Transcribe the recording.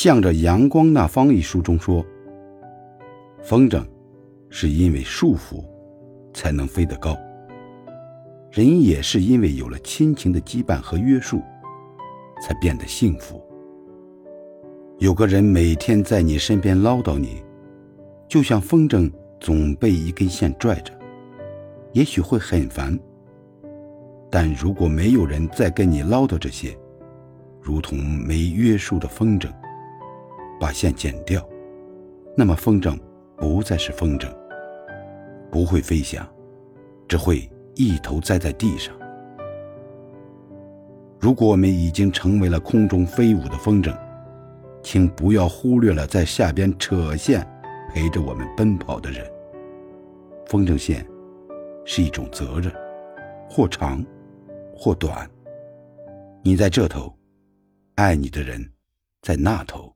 向着阳光那方》一书中说：“风筝是因为束缚才能飞得高，人也是因为有了亲情的羁绊和约束，才变得幸福。有个人每天在你身边唠叨你，就像风筝总被一根线拽着，也许会很烦。但如果没有人再跟你唠叨这些，如同没约束的风筝，把线剪掉，那么风筝不再是风筝，不会飞翔，只会一头栽在地上。如果我们已经成为了空中飞舞的风筝，请不要忽略了在下边扯线陪着我们奔跑的人。风筝线是一种责任，或长，或短。你在这头，爱你的人在那头。